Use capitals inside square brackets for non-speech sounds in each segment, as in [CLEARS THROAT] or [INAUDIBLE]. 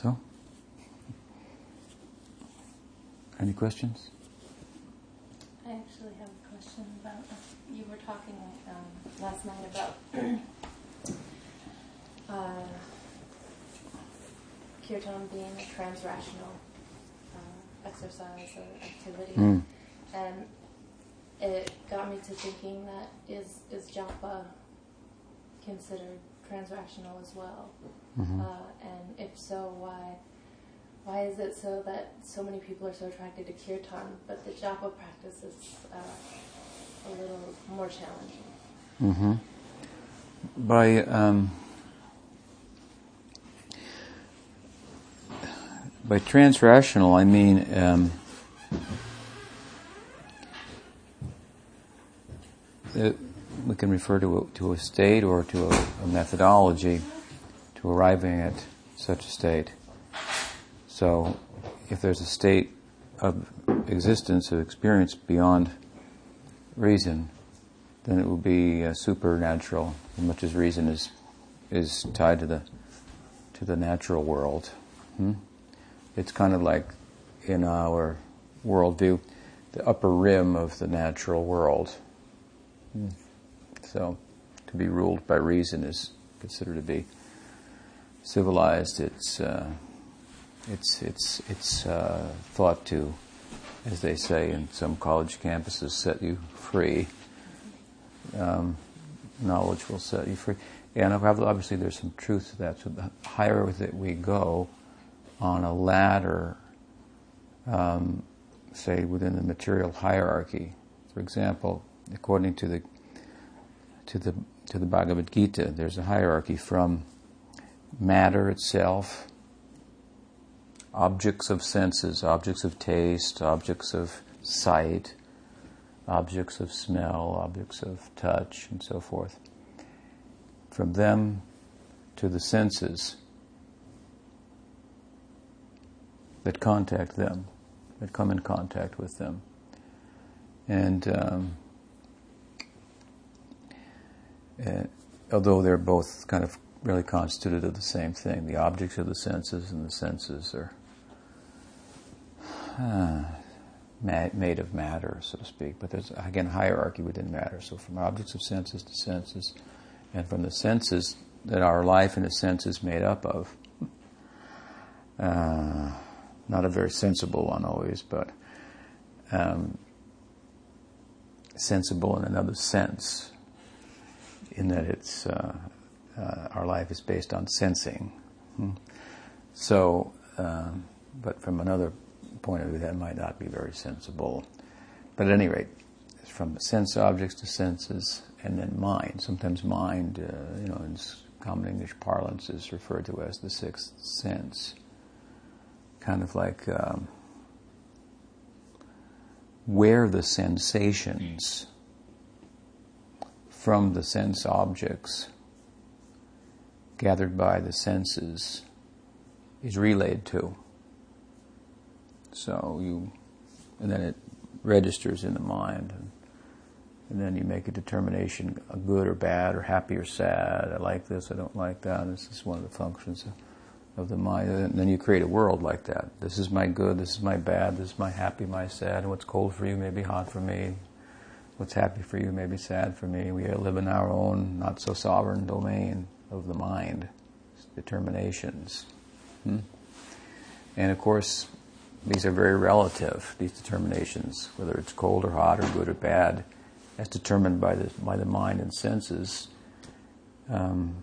So, any questions? I actually have a question about you were talking um, last night about uh, kirtan being a transrational uh, exercise or activity, Mm. and it got me to thinking that is is japa considered transrational as well, Mhm. uh, and if so, why? Why is it so that so many people are so attracted to kirtan, but the japa practice is uh, a little more challenging? hmm By um, by transrational, I mean um, it, we can refer to a, to a state or to a, a methodology to arriving at such a state. So, if there's a state of existence of experience beyond reason, then it will be uh, supernatural, as much as reason is is tied to the to the natural world. Hmm? It's kind of like in our worldview, the upper rim of the natural world. Hmm. So, to be ruled by reason is considered to be civilized. It's uh, it's it's it's uh, thought to, as they say in some college campuses, set you free um, knowledge will set you free. And obviously, there's some truth to that. So the higher that we go on a ladder, um, say within the material hierarchy, for example, according to the to the to the Bhagavad Gita, there's a hierarchy from matter itself, objects of senses, objects of taste, objects of sight, objects of smell, objects of touch, and so forth. From them to the senses that contact them, that come in contact with them. And um, uh, although they're both kind of really constituted of the same thing, the objects of the senses and the senses are. [SIGHS] Uh, made of matter, so to speak. But there's, again, hierarchy within matter. So from objects of senses to senses, and from the senses that our life, in a sense, is made up of. Uh, not a very sensible one always, but um, sensible in another sense, in that it's uh, uh, our life is based on sensing. Hmm. So, um, but from another point of view, that might not be very sensible. But at any rate, it's from sense objects to senses, and then mind. Sometimes mind, uh, you know, in common English parlance, is referred to as the sixth sense. Kind of like um, where the sensations from the sense objects gathered by the senses is relayed to. So you, and then it registers in the mind, and, and then you make a determination, a good or bad, or happy or sad. I like this, I don't like that. This is one of the functions of, of the mind. And then you create a world like that. This is my good, this is my bad, this is my happy, my sad. And what's cold for you may be hot for me. What's happy for you may be sad for me. We live in our own not so sovereign domain of the mind, determinations. Hmm? And of course, these are very relative, these determinations, whether it's cold or hot or good or bad, as determined by the, by the mind and senses, um,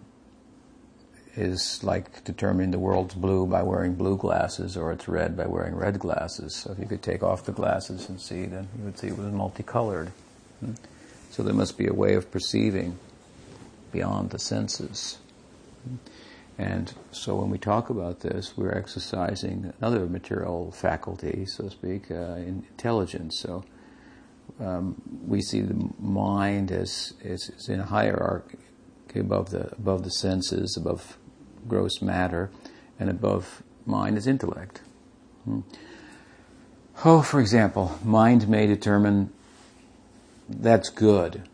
is like determining the world's blue by wearing blue glasses or it's red by wearing red glasses. So if you could take off the glasses and see, then you would see it was multicolored. Hmm? So there must be a way of perceiving beyond the senses. And so when we talk about this, we're exercising another material faculty, so to speak, uh, intelligence. So um, we see the mind as, as, as, in a hierarchy above the above the senses, above gross matter, and above mind is intellect. Hmm. Oh, for example, mind may determine that's good.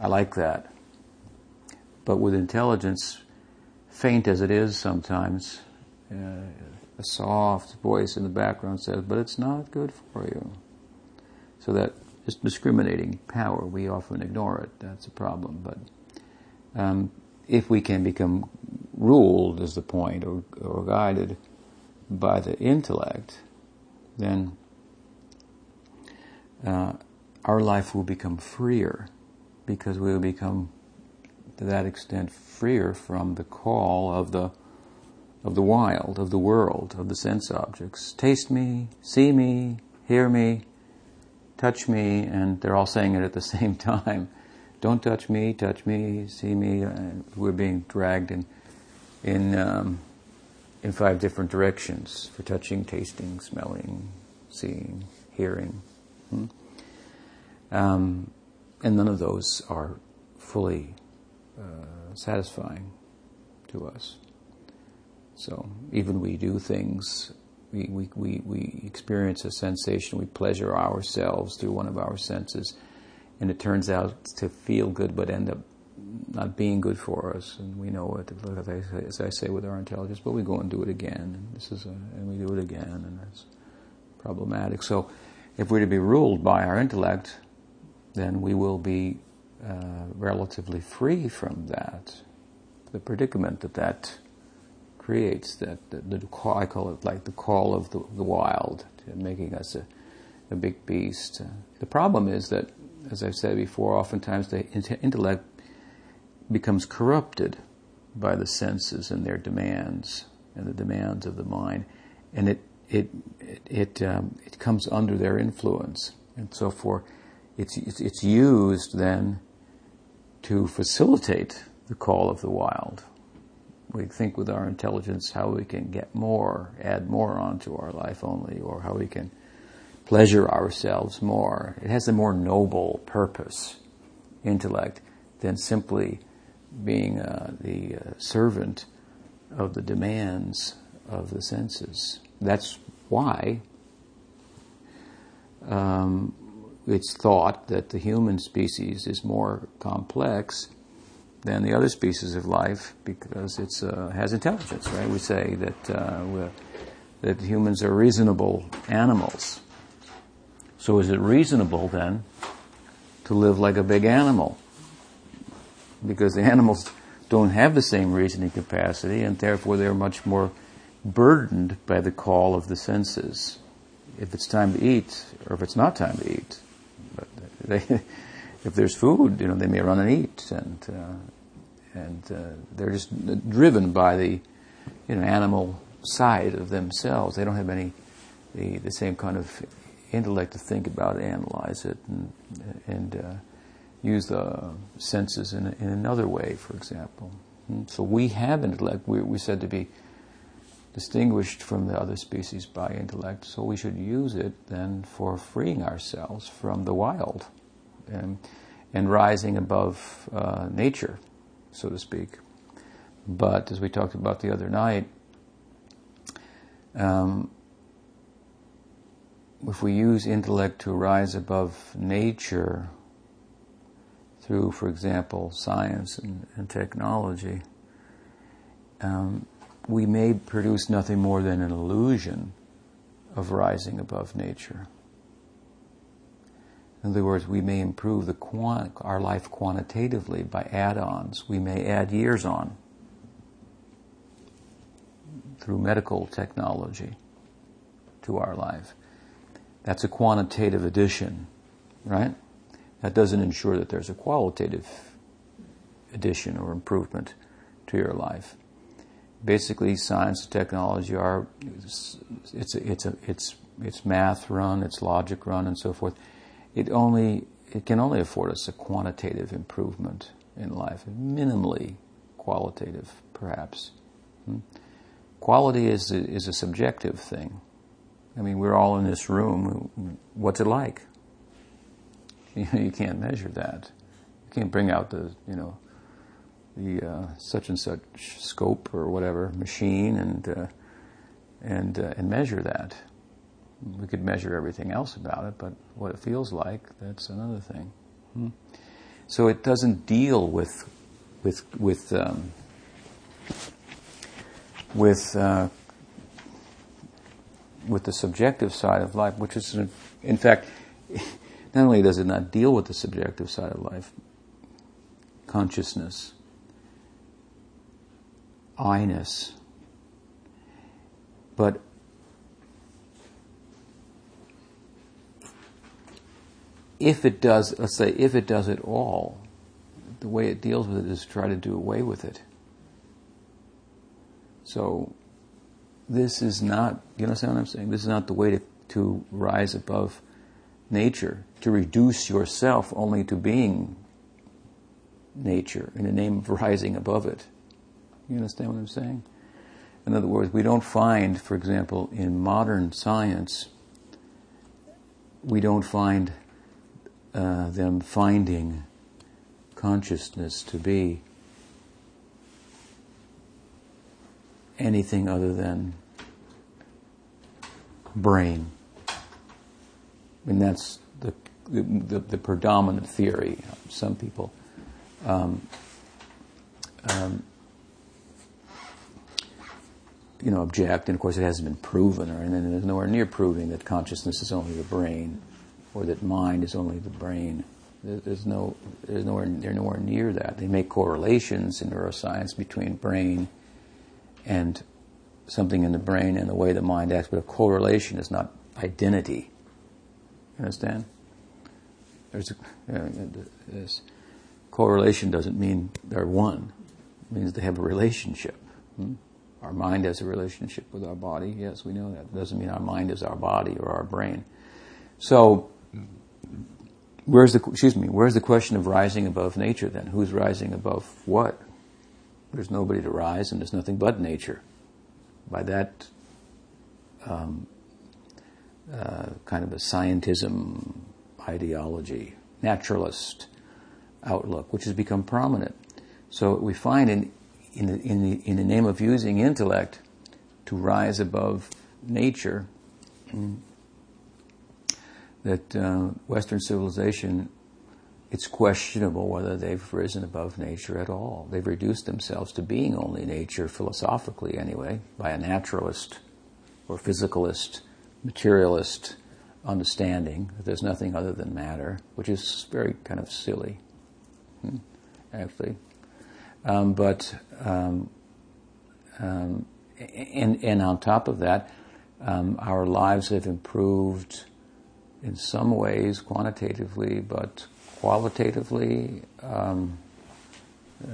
I like that. But with intelligence, faint as it is sometimes, uh, a soft voice in the background says, but it's not good for you. So that is discriminating power. We often ignore it. That's a problem. But um, if we can become ruled, is the point, or, or guided by the intellect, then uh, our life will become freer because we will become, to that extent, freer from the call of the of the wild, of the world, of the sense objects. Taste me, see me, hear me, touch me, and they're all saying it at the [LAUGHS] same time. Don't touch me, touch me, see me. And we're being dragged in in um, in five different directions for touching, tasting, smelling, seeing, hearing. Hmm? Um, and none of those are fully uh, satisfying to us. So even we do things, we, we, we, we experience a sensation, we pleasure ourselves through one of our senses, and it turns out to feel good but end up not being good for us, and we know it, as I, say, with our intelligence, but we go and do it again, and this is a, and we do it again, and that's problematic. So if we're to be ruled by our intellect, then we will be uh, relatively free from that, the predicament that that creates that, the, the, I call it like the call of the, the wild, making us a, a big beast. The problem is that, as I've said before, oftentimes the intellect becomes corrupted by the senses and their demands and the demands of the mind, and it it it it, um, it comes under their influence, and so for it's, it's used then to facilitate the call of the wild we think with our intelligence how we can get more, add more onto our life only, or how we can pleasure ourselves more. It has a more noble purpose, intellect, than simply being uh, the uh, servant of the demands of the senses. That's why um, it's thought that the human species is more complex than the other species of life because it uh, has intelligence, right? We say that, uh, that humans are reasonable animals. So is it reasonable then to live like a big animal? Because the [LAUGHS] animals don't have the same reasoning capacity and therefore they're much more burdened by the call of the senses. If it's time to eat or if it's not time to eat. [LAUGHS] They, if there's food, you know, they may run and eat and, uh, and uh, they're just driven by the you know animal side of themselves. They don't have any the, the same kind of intellect to think about analyze it, and, and uh, use the senses in, in another way, for example. Hmm? so we have intellect. We, we said to be distinguished from the other species by intellect, so we should use it then for freeing ourselves from the wild and, and rising above uh, nature so to speak. But as we talked about the other night, um, if we use intellect to rise above nature through, for example, science and, and technology, um, we may produce nothing more than an illusion of rising above nature. In other words, we may improve the quant- our life quantitatively by add-ons. We may add years on through medical technology to our life. That's a quantitative addition, right? That doesn't ensure that there's a qualitative addition or improvement to your life. Basically, science and technology are it's it's a, it's it's math run, it's logic run, and so forth it only it can only afford us a quantitative improvement in life, minimally qualitative, perhaps. Hmm? Quality is a, is a subjective thing. I mean, we're all in this room. What's it like? You, [LAUGHS] you can't measure that. You can't bring out the you know the uh, such and such scope or whatever machine and uh, and uh, and measure that we could measure everything else about it, but what it feels like, that's another thing. Hmm. So it doesn't deal with with with um, with uh, with the subjective side of life, which is, in fact, [LAUGHS] not only does it not deal with the subjective side of life, consciousness, I-ness, but if it does, let's say, if it does it all, the way it deals with it is try to do away with it. So, this is not, you understand what I'm saying? This is not the way to, to rise above nature, to reduce yourself only to being nature in the name of rising above it. You understand what I'm saying? In other words, we don't find, for example, in modern science, we don't find uh, them finding consciousness to be anything other than brain. I mean, that's the, the, the predominant theory. Some people um, um, you know, object, and of course it hasn't been proven, or and then there's nowhere near proving that consciousness is only the brain, or that mind is only the brain. There's no, there's nowhere, they're nowhere near that. They make correlations in neuroscience between brain and something in the brain and the way the mind acts, but a correlation is not identity. You understand? There's a, this correlation doesn't mean they're one. It means they have a relationship. Hmm? Our mind has a relationship with our body. Yes, we know that. It doesn't mean our mind is our body or our brain. So, where's the excuse me? Where's the question of rising above nature then? Who's rising above what? There's nobody to rise, and there's nothing but nature. By that um, uh, kind of a scientism ideology, naturalist outlook, which has become prominent. So we find in in the, in the, in the name of using intellect to rise above nature, that uh, Western civilization, it's questionable whether they've risen above nature at all. They've reduced themselves to being only nature, philosophically anyway, by a naturalist or physicalist, materialist understanding that there's nothing other than matter, which is very kind of silly, hmm, actually. Um, but um, um, and, and on top of that, um, our lives have improved in some ways quantitatively, but qualitatively um,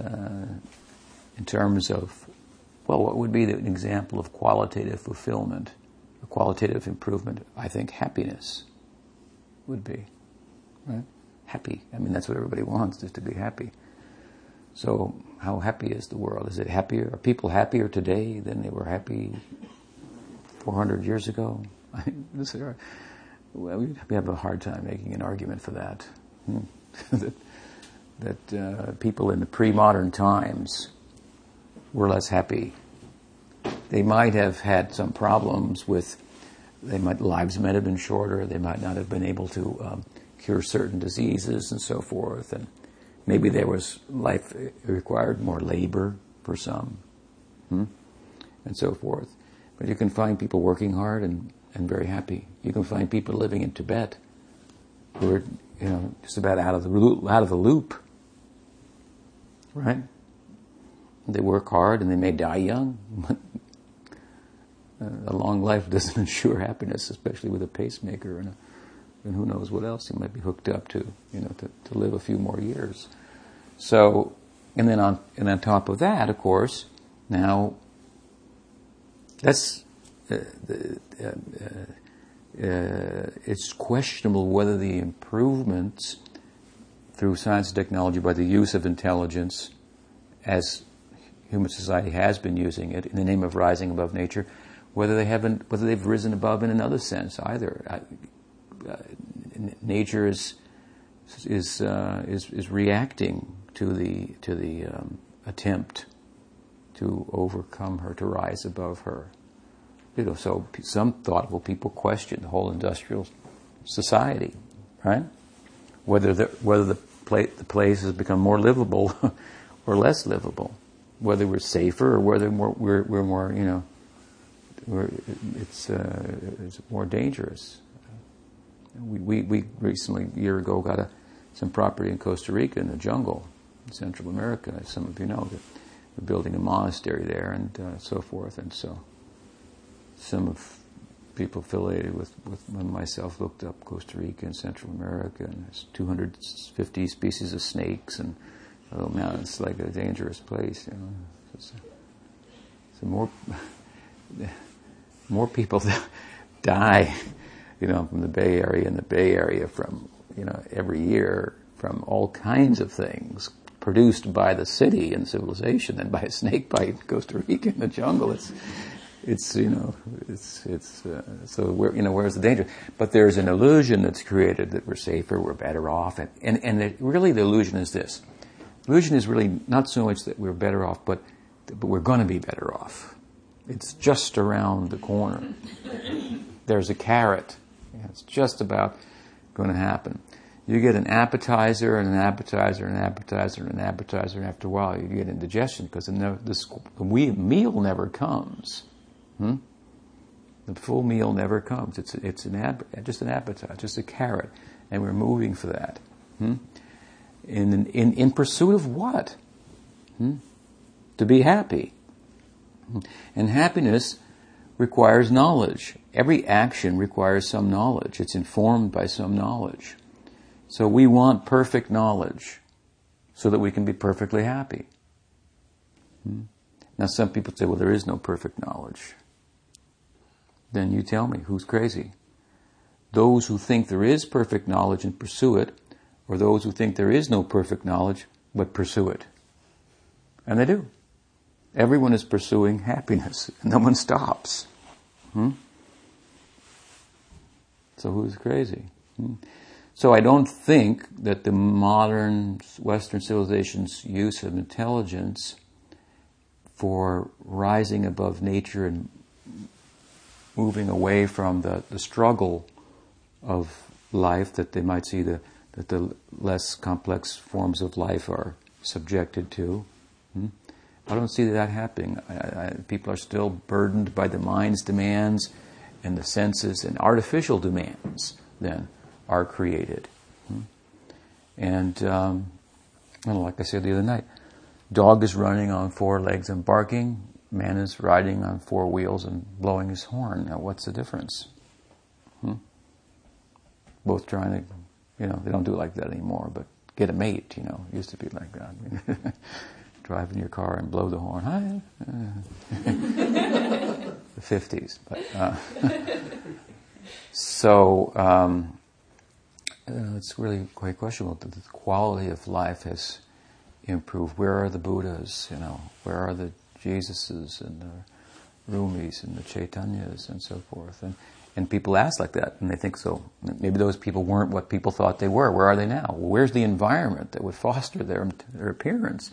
uh, in terms of well, what would be an example of qualitative fulfillment, or qualitative improvement? I think happiness would be right. Happy. I mean, that's what everybody wants, is to be happy. So, how happy is the world? Is it happier? Are people happier today than they were happy 400 years ago? [LAUGHS] this is, well, we have a hard time making an argument for that. Hmm. [LAUGHS] that, that uh, people in the pre-modern times were less happy. They might have had some problems with. They might lives might have been shorter. They might not have been able to um, cure certain diseases and so forth, and Maybe there was life required more labor for some, hmm? and so forth. But you can find people working hard and, and very happy. You can find people living in Tibet who are, you know, just about out of the loop, out of the loop, right? They work hard and they may die young. a long life doesn't [LAUGHS] ensure happiness, especially with a pacemaker and a and who knows what else he might be hooked up to, you know, to, to live a few more years. So, and then on, and on top of that, of course, now, that's, uh, uh, uh, it's questionable whether the improvements through science and technology by the use of intelligence, as human society has been using it in the name of rising above nature, whether they haven't, whether they've risen above in another sense either. I, uh, nature is is, uh, is is reacting to the to the um, attempt to overcome her, to rise above her. You know, so some thoughtful people question the whole industrial society, right? Whether the whether the, the place has become more livable [LAUGHS] or less livable, whether we're safer or whether we're, we're, we're more, you know, it's, uh, it's more dangerous. We, we, we recently, a year ago, got a, some property in Costa Rica in the jungle in Central America, as some of you know. We're building a monastery there and uh, so forth. And so some of people affiliated with, with myself looked up Costa Rica and Central America, and there's 250 species of snakes, and oh man, it's like a dangerous place. You know, so, so more [LAUGHS] more people [LAUGHS] die, you know, from the Bay Area and the Bay Area from you know every year from all kinds of things produced by the city and civilization than by a snake bite in Costa Rica in the jungle. It's it's you know it's it's uh, so where you know where's the danger? But there's an illusion that's created that we're safer, we're better off, and and, and it, really the illusion is this: illusion is really not so much that we're better off, but but we're going to be better off. It's just around the corner. There's a carrot. It's just about going to happen. You get an appetizer and an appetizer and an appetizer and an appetizer, and after a while you get indigestion because the, the meal never comes. Hmm? The full meal never comes. It's, it's an just an appetizer, just a carrot, and we're moving for that. Hmm? In, in, in pursuit of what? Hmm? To be happy. Hmm? And happiness requires knowledge. Every action requires some knowledge. It's informed by some knowledge. So we want perfect knowledge so that we can be perfectly happy. Hmm? Now, some people say, well, there is no perfect knowledge then you tell me who's crazy. Those who think there is perfect knowledge and pursue it, or those who think there is no perfect knowledge but pursue it. And they do. Everyone is pursuing happiness, [LAUGHS] no one stops. Hmm? So who's crazy? Hmm? So I don't think that the modern Western civilization's use of intelligence for rising above nature and moving away from the, the struggle of life that they might see the, that the less complex forms of life are subjected to. I don't see that happening. I, I, people are still burdened by the mind's demands and the senses, and artificial demands then are created. Hmm? And, um, and like I said the other night, dog is running on four legs and barking, man is riding on four wheels and blowing his horn. Now, what's the difference? Hmm? Both trying to, you know, they don't do it like that anymore, but get a mate, you know, used to be like that. [LAUGHS] Drive in your car and blow the horn. Hi. [LAUGHS] the 50s. But, uh, [LAUGHS] so, um, know, it's really quite questionable that the quality of life has improved. Where are the Buddhas? You know, where are the Jesuses and the Rumis and the Chaitanyas and so forth. And, and people ask like that, and they think so. Maybe those people weren't what people thought they were. Where are they now? Where's the environment that would foster their, their appearance?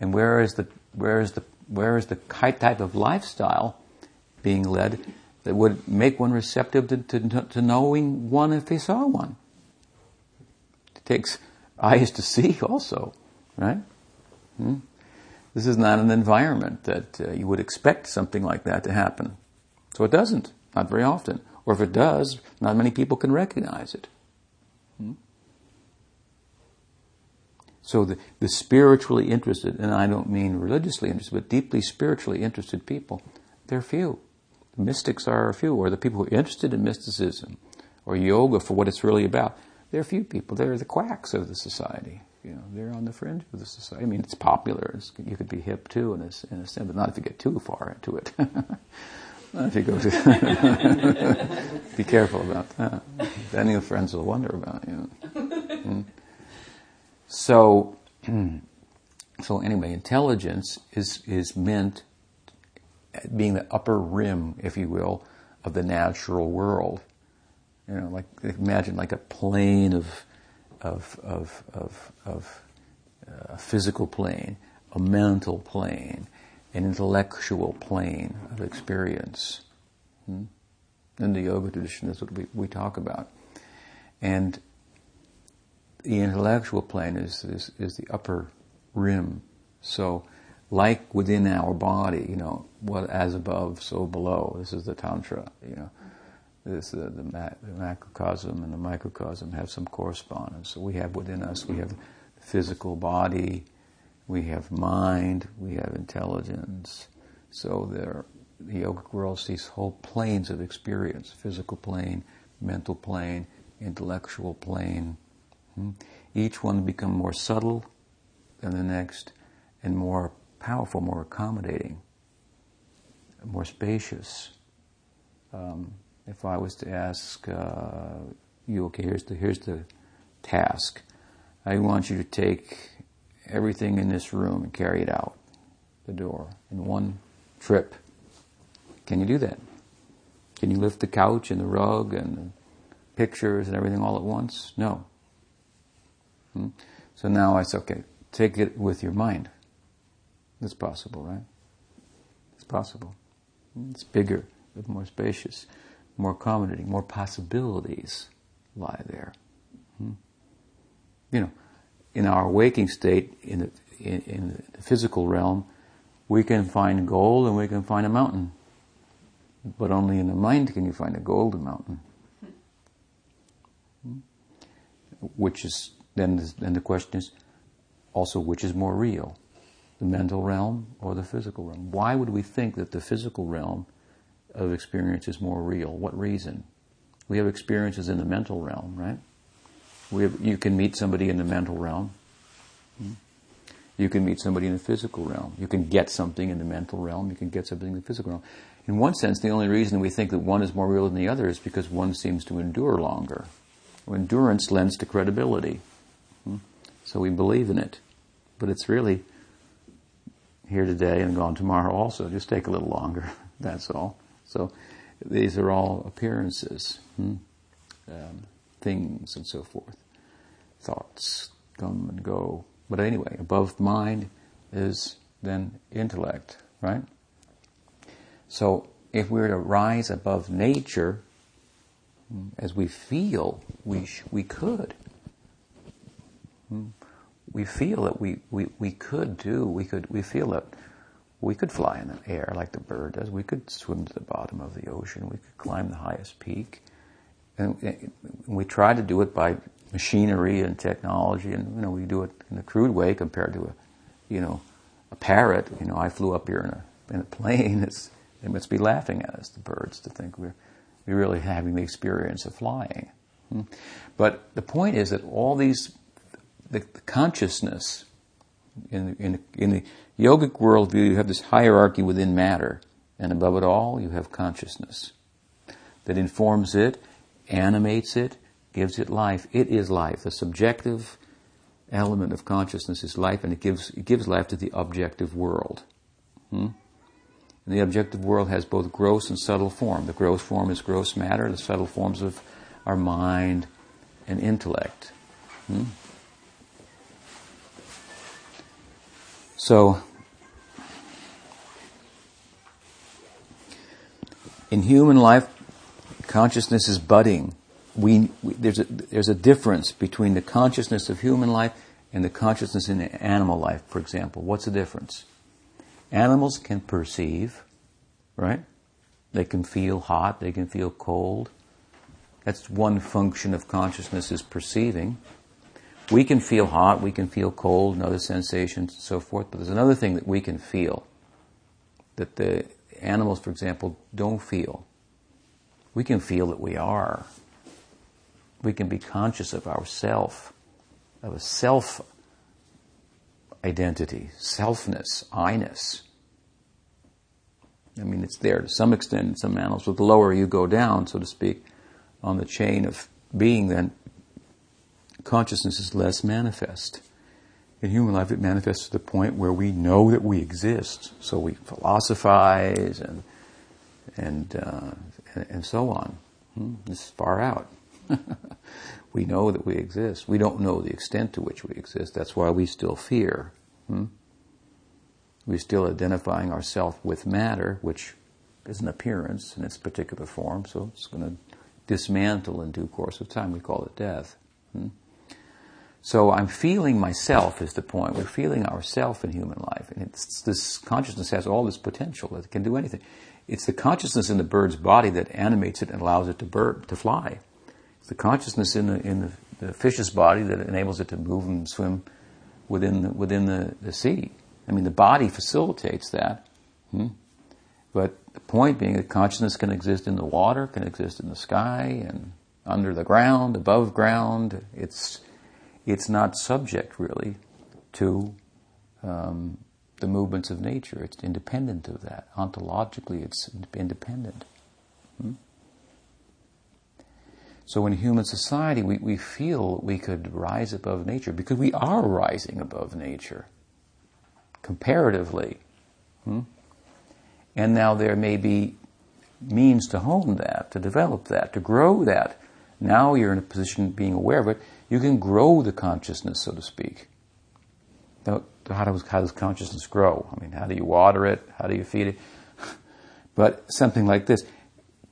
And where is the where is the where is the type of lifestyle being led that would make one receptive to, to, to knowing one if they saw one? It takes eyes to see, also, right? Hmm? This is not an environment that uh, you would expect something like that to happen. So it doesn't, not very often. Or if it does, not many people can recognize it. Hmm? So the, the spiritually interested, and I don't mean religiously interested, but deeply spiritually interested people, they're few. The mystics are a few, or the people who are interested in mysticism or yoga for what it's really about. They're few people. They're the quacks of the society you know, they're on the fringe of the society. I mean, it's popular. It's, you could be hip too, in a, in a sense, but not if you get too far into it. [LAUGHS] if you go to. [LAUGHS] be careful about that. Then your friends will wonder about you. Mm. So, [CLEARS THROAT] so anyway, intelligence is is meant being the upper rim, if you will, of the natural world. You know, like imagine like a plane of of, of, of, of uh, a physical plane, a mental plane, an intellectual plane of experience. Hmm? In the yoga tradition, that's what we, we talk about. And the intellectual plane is, is, is the upper rim. So like within our body, you know, what as above, so below. This is the Tantra, you know. This, uh, the, the macrocosm and the microcosm have some correspondence. So we have within us, we have physical body, we have mind, we have intelligence. So there, the yogic world sees whole planes of experience: physical plane, mental plane, intellectual plane. Hmm? Each one become more subtle than the next, and more powerful, more accommodating, more spacious. Um, if I was to ask uh, you, okay, here's the here's the task. I want you to take everything in this room and carry it out the door in one trip. Can you do that? Can you lift the couch and the rug and the pictures and everything all at once? No. Hmm? So now I say, okay, take it with your mind. It's possible, right? It's possible. It's bigger, it's more spacious, more accommodating, more possibilities lie there. Hmm? You know, in our waking state, in the, in, in the physical realm, we can find gold and we can find a mountain. But only in the mind can you find a golden mountain. Hmm? Which is, then, then the question is also which is more real? the mental realm or the physical realm. Why would we think that the physical realm of experience is more real? What reason? We have experiences in the mental realm, right? We have, you can meet somebody in the mental realm. Hmm? You can meet somebody in the physical realm. You can get something in the mental realm. You can get something in the physical realm. In one sense, the only reason we think that one is more real than the other is because one seems to endure longer. Endurance lends to credibility. So we believe in it. But it's really here today and gone tomorrow also. Just take a little longer. [LAUGHS] That's all. So these are all appearances, hmm? um, things, and so forth. Thoughts come and go. But anyway, above mind is then intellect, right? So if we were to rise above nature, hmm, as we feel, we sh- we could. We feel that we, we, we could do, we could, we feel that we could fly in the air like the bird does. We could swim to the bottom of the ocean. We could climb the highest peak. And we try to do it by machinery and technology, and you know we do it in a crude way compared to a, you know, a parrot. You know, I flew up here in a in a plane. [LAUGHS] It's, they must be laughing at us, the birds, to think we're we're really having the experience of flying. Hmm. But the point is that all these the, the consciousness in, in, in the yogic worldview, you have this hierarchy within matter, and above it all, you have consciousness that informs it, animates it, gives it life. It is life. The subjective element of consciousness is life, and it gives it gives life to the objective world. Hmm? And the objective world has both gross and subtle form. The gross form is gross matter. The subtle forms of our mind and intellect. Hmm? So, in human life, consciousness is budding. We, we, there's, a, there's a difference between the consciousness of human life and the consciousness in animal life, for example. What's the difference? Animals can perceive, right? They can feel hot, they can feel cold. That's one function of consciousness is perceiving. We can feel hot, we can feel cold, and other sensations and so forth, but there's another thing that we can feel that the animals, for example, don't feel. We can feel that we are. We can be conscious of ourself, of a self identity, selfness, I-ness. I mean, it's there to some extent in some animals, but the lower you go down, so to speak, on the chain of being, then consciousness is less manifest. In human life, it manifests to the point where we know that we exist. So we philosophize and and uh, and so on. Hmm? This is far out. [LAUGHS] we know that we exist. We don't know the extent to which we exist. That's why we still fear. Hmm? We're still identifying ourselves with matter, which is an appearance in its particular form. So it's going to dismantle in due course of time. We call it death. Hmm? So I'm feeling myself is the point. We're feeling ourself in human life. And this consciousness has all this potential it can do anything. It's the consciousness in the bird's body that animates it and allows it to bird, to fly. It's the consciousness in the, in the, the fish's body that enables it to move and swim within the, within the, the sea. I mean, the body facilitates that. Hmm? But the point being that consciousness can exist in the water, can exist in the sky, and under the ground, above ground. It's, it's not subject really to um, the movements of nature. It's independent of that. Ontologically, it's independent. Hmm? So in human society, we, we feel we could rise above nature because we are rising above nature, comparatively. Hmm? And now there may be means to hone that, to develop that, to grow that. Now you're in a position being aware of it. You can grow the consciousness, so to speak. Now, how does, how does consciousness grow? I mean, how do you water it? How do you feed it? [LAUGHS] But something like this,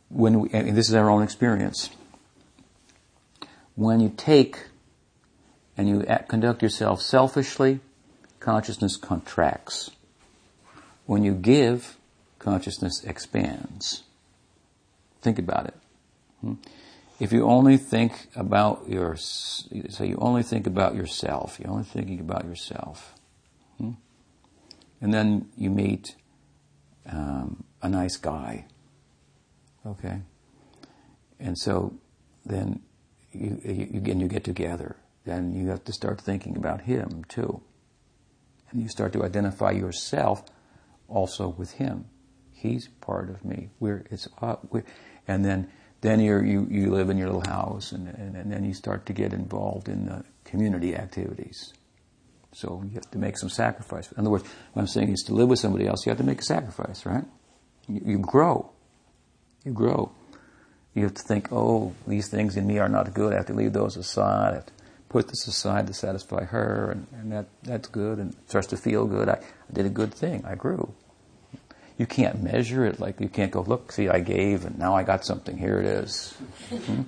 when we, and this is our own experience. When you take and you conduct yourself selfishly, consciousness contracts. When you give, consciousness expands. Think about it. Hmm? If you only think about your, so you only think about yourself, you're only thinking about yourself, hmm? and then you meet um, a nice guy, okay, and so then you, you, again you get together, then you have to start thinking about him too, and you start to identify yourself also with him. He's part of me. We're it's uh, we're, and then then you you you live in your little house, and, and and then you start to get involved in the community activities. So you have to make some sacrifice. In other words, what I'm saying is to live with somebody else, you have to make a sacrifice, right? You, you grow. You grow. You have to think, oh, these things in me are not good. I have to leave those aside. I have to put this aside to satisfy her, and, and that, that's good, and it starts to feel good. I, I did a good thing. I grew. You can't measure it like you can't go, look, see, I gave and now I got something. Here it is. hmm?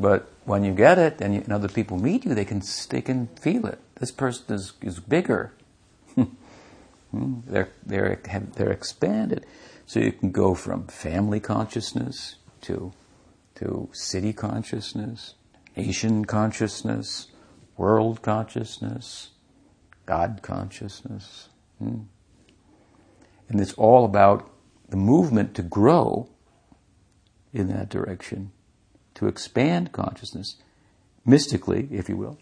But when you get it and, you, and, other people meet you, they can, they can feel it. This person is, is bigger. [LAUGHS] Hmm? they're, they're, they're expanded. So you can go from family consciousness to, to city consciousness, nation consciousness, world consciousness, God consciousness. Hmm? And it's all about the movement to grow in that direction, to expand consciousness, mystically, if you will,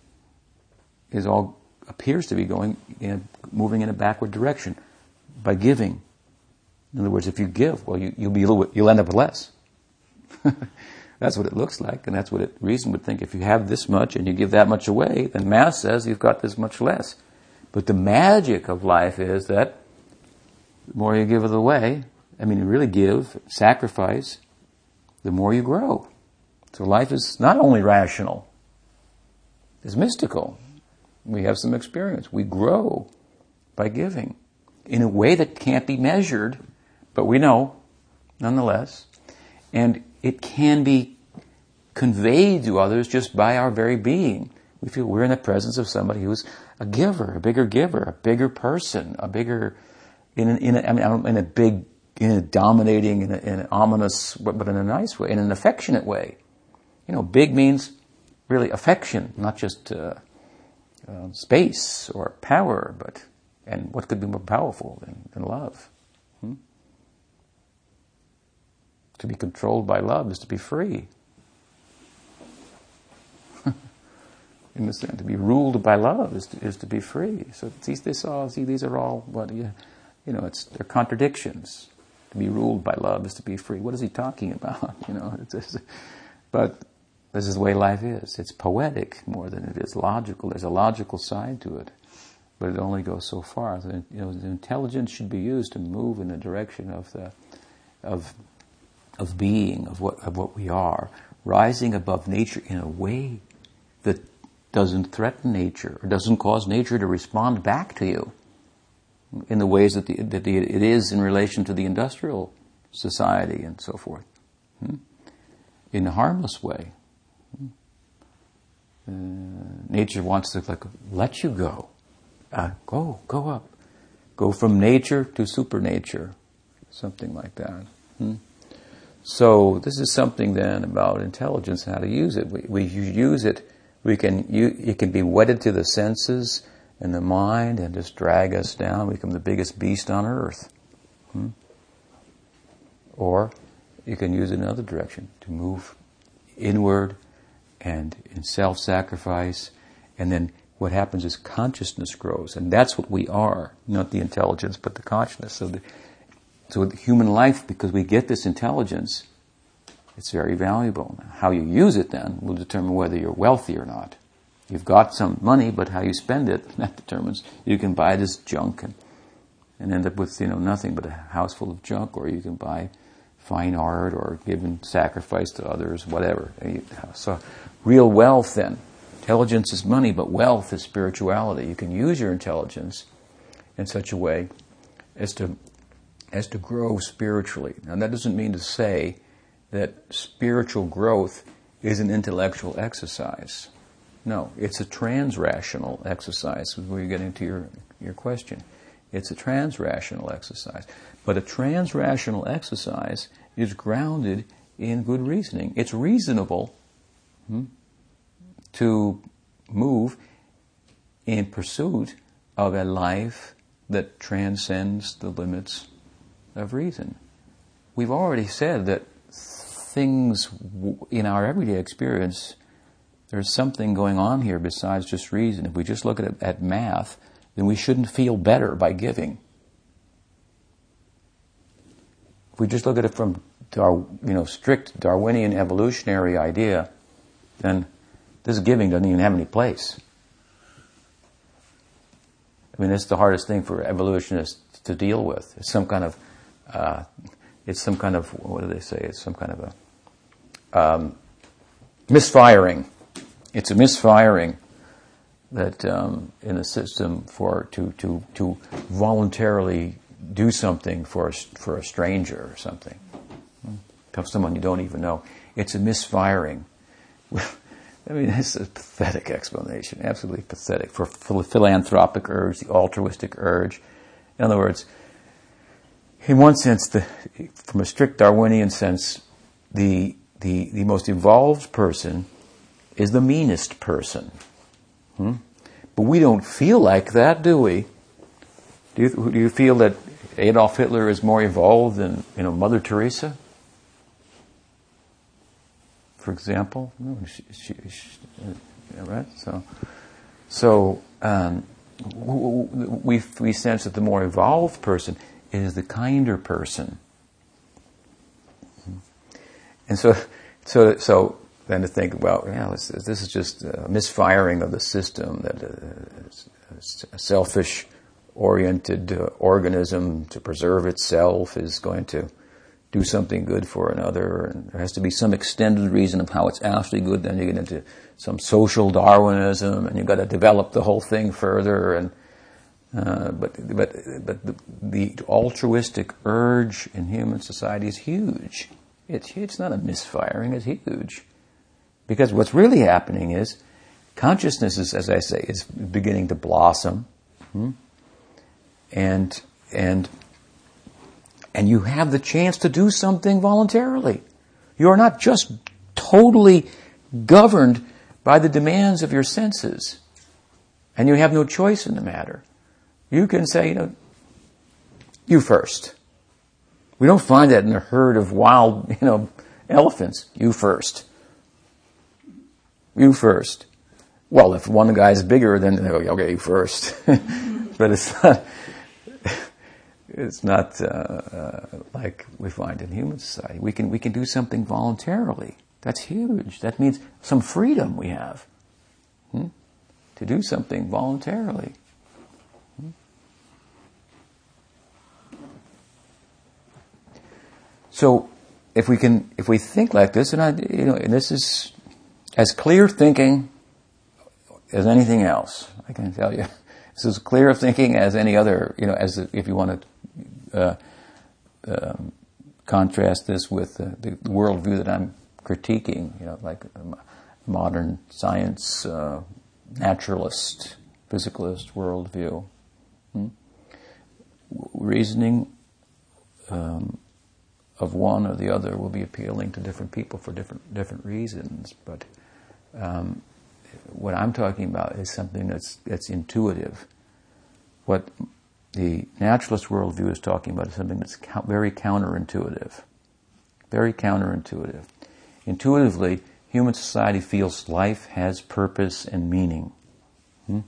is all appears to be going in, moving in a backward direction by giving. In other words, if you give, well, you, will be little you'll end up with less. [LAUGHS] that's what it looks like, and that's what it, reason would think. If you have this much and you give that much away, then mass says you've got this much less. But the magic of life is that the more you give it away, I mean, you really give, sacrifice, the more you grow. So life is not only rational, it's mystical. We have some experience. We grow by giving in a way that can't be measured, but we know nonetheless. And it can be conveyed to others just by our very being. We feel we're in the presence of somebody who's a giver, a bigger giver, a bigger person, a bigger in an, in a, I mean, in a big, in a dominating, in, a, in an ominous, but, but in a nice way, in an affectionate way. You know, big means really affection, not just uh, uh, space or power, but and what could be more powerful than, than love? Hmm? To be controlled by love is to be free. [LAUGHS] in the sense, to be ruled by love is to, is to be free. So these, this all, see, these are all what yeah, you know, it's they're contradictions. To be ruled by love is to be free. What is he talking about? [LAUGHS] You know, just, but this is the way life is. It's poetic more than it is logical. There's a logical side to it, but it only goes so far. The, you know, the intelligence should be used to move in the direction of the of of being of what of what we are, rising above nature in a way that doesn't threaten nature or doesn't cause nature to respond back to you in the ways that, the, that the, it is in relation to the industrial society and so forth. Hmm? In a harmless way. Uh, nature wants to like let you go. Uh, go, go up. Go from nature to supernature. Something like that. Hmm? So this is something then about intelligence, and how to use it. We, we use it, we can, you, it can be wedded to the senses and the mind and just drag us down, we become the biggest beast on earth. Hmm? Or you can use it in another direction, to move inward and in self-sacrifice, and then what happens is consciousness grows, and that's what we are, not the intelligence, but the consciousness. So, the, so human life, because we get this intelligence, it's very valuable. How you use it then will determine whether you're wealthy or not. You've got some money, but how you spend it, [LAUGHS] that determines. You can buy this junk and, and end up with, you know, nothing but a house full of junk, or you can buy fine art or give in sacrifice to others, whatever. So, real wealth then. Intelligence is money, but wealth is spirituality. You can use your intelligence in such a way as to as to grow spiritually. Now that doesn't mean to say that spiritual growth is an intellectual exercise. No, it's a transrational exercise. Where you're your, your question. It's a transrational exercise. But a transrational exercise is grounded in good reasoning. It's reasonable hmm, to move in pursuit of a life that transcends the limits of reason. We've already said that things in our everyday experience, there's something going on here besides just reason. If we just look at, at math, then we shouldn't feel better by giving. If we just look at it from our, you know, strict Darwinian evolutionary idea, then this giving doesn't even have any place. I mean, it's the hardest thing for evolutionists to deal with. It's some kind of, uh, it's some kind of, what do they say? It's some kind of a um, misfiring. It's a misfiring that um, in a system for to to to voluntarily do something for a, for a stranger or something, to someone you don't even know. It's a misfiring. [LAUGHS] I mean, it's a pathetic explanation, absolutely pathetic for philanthropic urge, the altruistic urge. In other words, in one sense, the, from a strict Darwinian sense, the, the, the most evolved person is the meanest person. Hmm? But we don't feel like that, do we? Do you, do you feel that Adolf Hitler is more evolved than you know Mother Teresa? For example, she, she, she, right? So, so um, we we sense that the more evolved person is the kinder person, and so so so than to think, well, yeah, this, this is just a misfiring of the system, that a, a selfish oriented uh, organism to preserve itself is going to do something good for another, and there has to be some extended reason of how it's actually good. Then you get into some social Darwinism, and you've got to develop the whole thing further. And uh, but but but the, the, altruistic urge in human society is huge. It's it's not a misfiring; it's huge. Because what's really happening is consciousness is, as I say, is beginning to blossom. Hmm? And, and, and you have the chance to do something voluntarily. You are not just totally governed by the demands of your senses. And you have no choice in the matter. You can say, you know, you first. We don't find that in a herd of wild, [LAUGHS] you know, elephants. You first. You first. Well, if one guy is bigger, then they go, okay, you first. [LAUGHS] but it's not. It's not uh, uh, like we find in human society. We can we can do something voluntarily. That's huge. That means some freedom we have hmm? to do something voluntarily. Hmm? So, if we can, if we think like this, and I, you know, and this is as clear thinking as anything else. I can tell you, [LAUGHS] this is clear of thinking as any other. You know, as if you want to uh, um, contrast this with uh, the worldview that I'm critiquing. You know, like modern science uh, naturalist, physicalist worldview. Hmm? Reasoning um, of one or the other will be appealing to different people for different different reasons. But um, what I'm talking about is something that's that's intuitive. What the naturalist worldview is talking about is something that's very counterintuitive. Very counterintuitive. Intuitively, human society feels life has purpose and meaning. Hmm?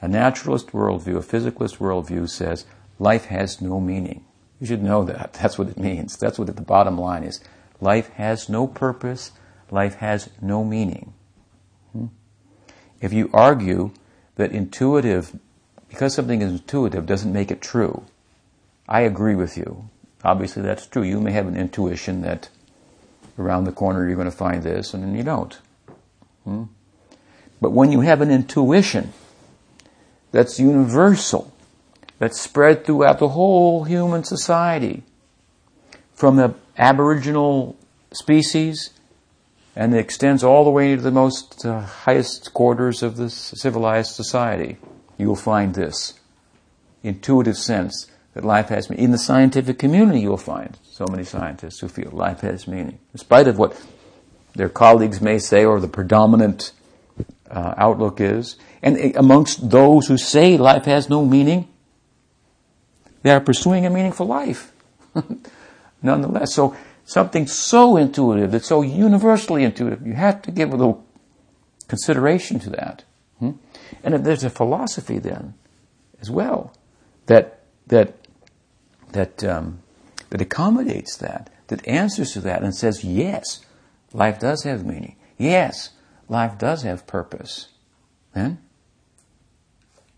A naturalist worldview, a physicalist worldview says life has no meaning. You should know that. [LAUGHS] That's what it means. That's what the bottom line is. Life has no purpose. Life has no meaning. If you argue that intuitive, because something is intuitive doesn't make it true, I agree with you. Obviously that's true. You may have an intuition that around the corner you're going to find this and then you don't. Hmm? But when you have an intuition that's universal, that's spread throughout the whole human society, from the aboriginal species and it extends all the way to the most uh, highest quarters of the civilized society, you'll find this intuitive sense that life has meaning. In the scientific community, you'll find so many scientists who feel life has meaning, in spite of what their colleagues may say or the predominant uh, outlook is. And amongst those who say life has no meaning, they are pursuing a meaningful life. [LAUGHS] Nonetheless, so something so intuitive, that's so universally intuitive, you have to give a little consideration to that. Hmm? And there's a philosophy then, as well, that that that um, that accommodates that, that answers to that, and says, yes, life does have meaning. Yes, life does have purpose. Then,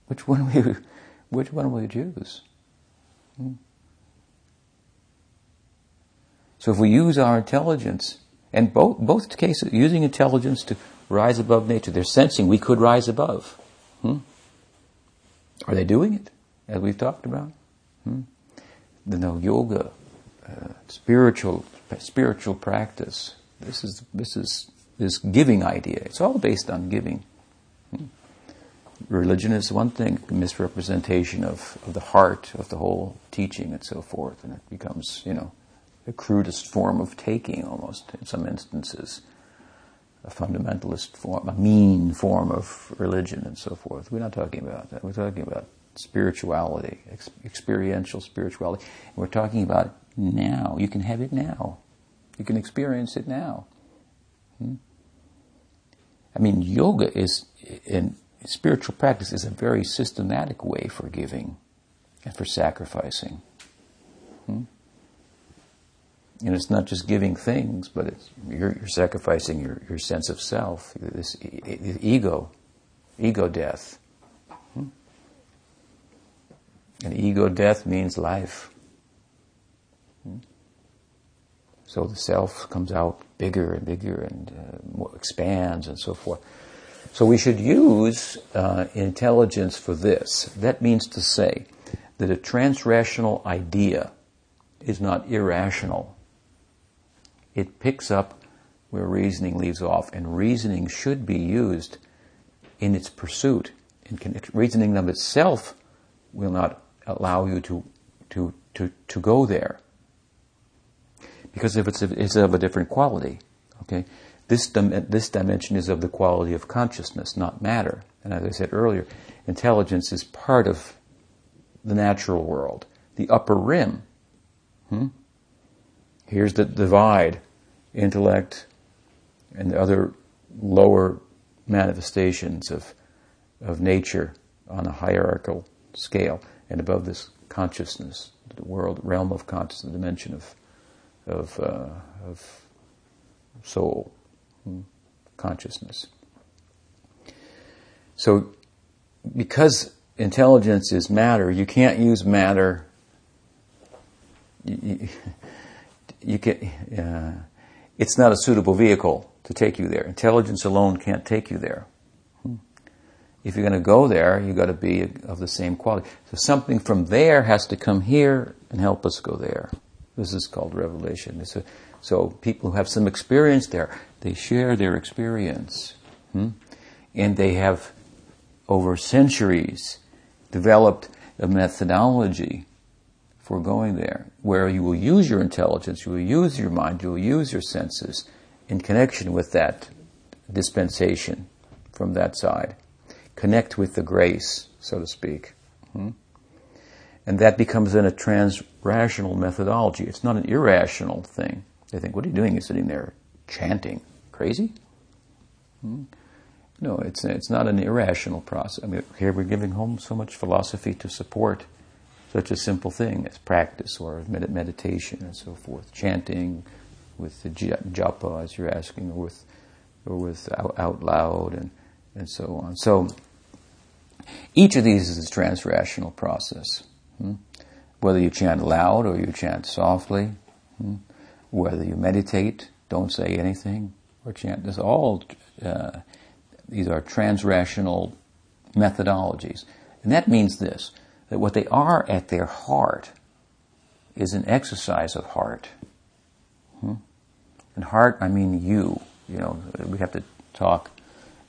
which one will you, [LAUGHS] which one will you choose? Hmm. So if we use our intelligence, and both, both cases, using intelligence to rise above nature, they're sensing we could rise above. Hmm? Are they doing it, as we've talked about? Hmm? The no yoga, uh, spiritual, spiritual practice. This is, this is this giving idea. It's all based on giving. Hmm? religion is one thing, misrepresentation of, of the heart of the whole teaching and so forth, and it becomes, you know, the crudest form of taking almost in some instances, a fundamentalist form, a mean form of religion and so forth. We're not talking about that. We're talking about spirituality, ex- experiential spirituality. And we're talking about now. You can have it now. You can experience it now. Hmm? I mean, yoga is, in spiritual practice is a very systematic way for giving and for sacrificing. Hmm? And it's not just giving things, but it's, you're, you're sacrificing your, your sense of self, this e- ego, ego death. Hmm? And ego death means life. Hmm? So the self comes out bigger and bigger and uh, more, expands and so forth. So we should use uh, intelligence for this. That means to say that a transrational idea is not irrational. It picks up where reasoning leaves off, and reasoning should be used in its pursuit. And reasoning of itself will not allow you to, to, to, to go there. Because if it's, it's of a different quality, okay? This, dim- this dimension is of the quality of consciousness, not matter. And as I said earlier, intelligence is part of the natural world, the upper rim. Hmm? Here's the divide intellect and the other lower manifestations of, of nature on a hierarchical scale, and above this consciousness, the world, realm of consciousness, the dimension of, of, uh, of soul consciousness. So, because intelligence is matter, you can't use matter. You, you, [LAUGHS] you can, uh, it's not a suitable vehicle to take you there. Intelligence alone can't take you there. Hmm. If you're going to go there, you've got to be of the same quality. So something from there has to come here and help us go there. This is called revelation. A, so people who have some experience there, they share their experience. Hmm? And they have, over centuries, developed a methodology for going there, where you will use your intelligence, you will use your mind, you will use your senses in connection with that dispensation from that side. Connect with the grace, so to speak. Hmm? And that becomes then a trans-rational methodology. It's not an irrational thing. They think, what are you doing? You're sitting there chanting. Crazy? Hmm? No, it's, it's not an irrational process. I mean, here we're giving home so much philosophy to support such a simple thing as practice or med- meditation and so forth, chanting with the japa as you're asking, or with or with out, out loud and and so on. So each of these is a transrational process. Hmm? Whether you chant loud or you chant softly, hmm? whether you meditate, don't say anything, or chant, this all uh, these are transrational methodologies, and that means this that what they are at their heart is an exercise of heart. Hmm? And heart, I mean you. You know, we have to talk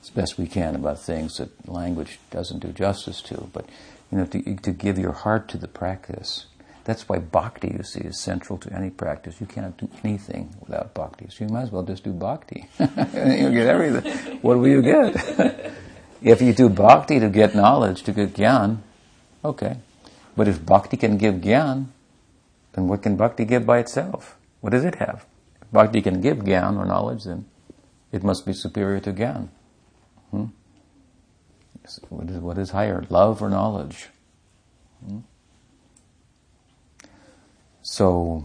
as best we can about things that language doesn't do justice to, but you know, to, to give your heart to the practice. That's why bhakti, you see, is central to any practice. You cannot do anything without bhakti. So you might as well just do bhakti. [LAUGHS] you get everything. What will you get? [LAUGHS] if you do bhakti to get knowledge, to get gyan, Okay. But if bhakti can give gyan, then what can bhakti give by itself? What does it have? If bhakti can give gyan or knowledge, then it must be superior to gyan. Hmm? What, is, what is higher, love or knowledge? Hmm? So,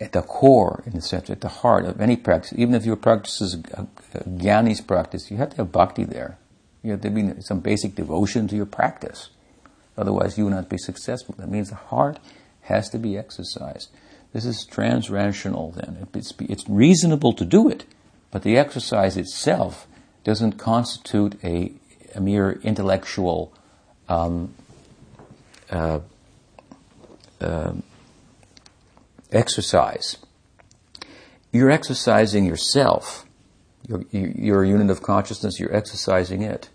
at the core, in a sense, at the heart of any practice, even if your practice is a, a jnani's practice, you have to have bhakti there. You have to be some basic devotion to your practice. Otherwise, you will not be successful. That means the heart has to be exercised. This is transrational then. It's, it's reasonable to do it, but the exercise itself doesn't constitute a, a mere intellectual um, uh, uh, exercise. You're exercising yourself you're, you're unit of consciousness, you're exercising it.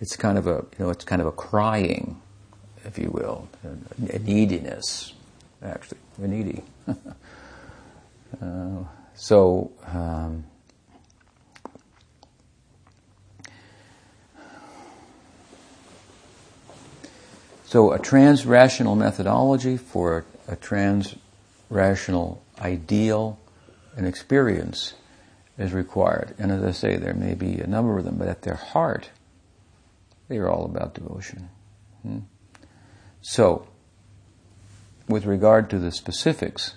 It's kind of a, you know, it's kind of a crying, if you will, a, a neediness, actually. We're needy. [LAUGHS] uh, so, um, so a trans-rational methodology for a, a trans-rational ideal and experience is required. And as I say, there may be a number of them, but at their heart, they are all about devotion. Hmm? So, with regard to the specifics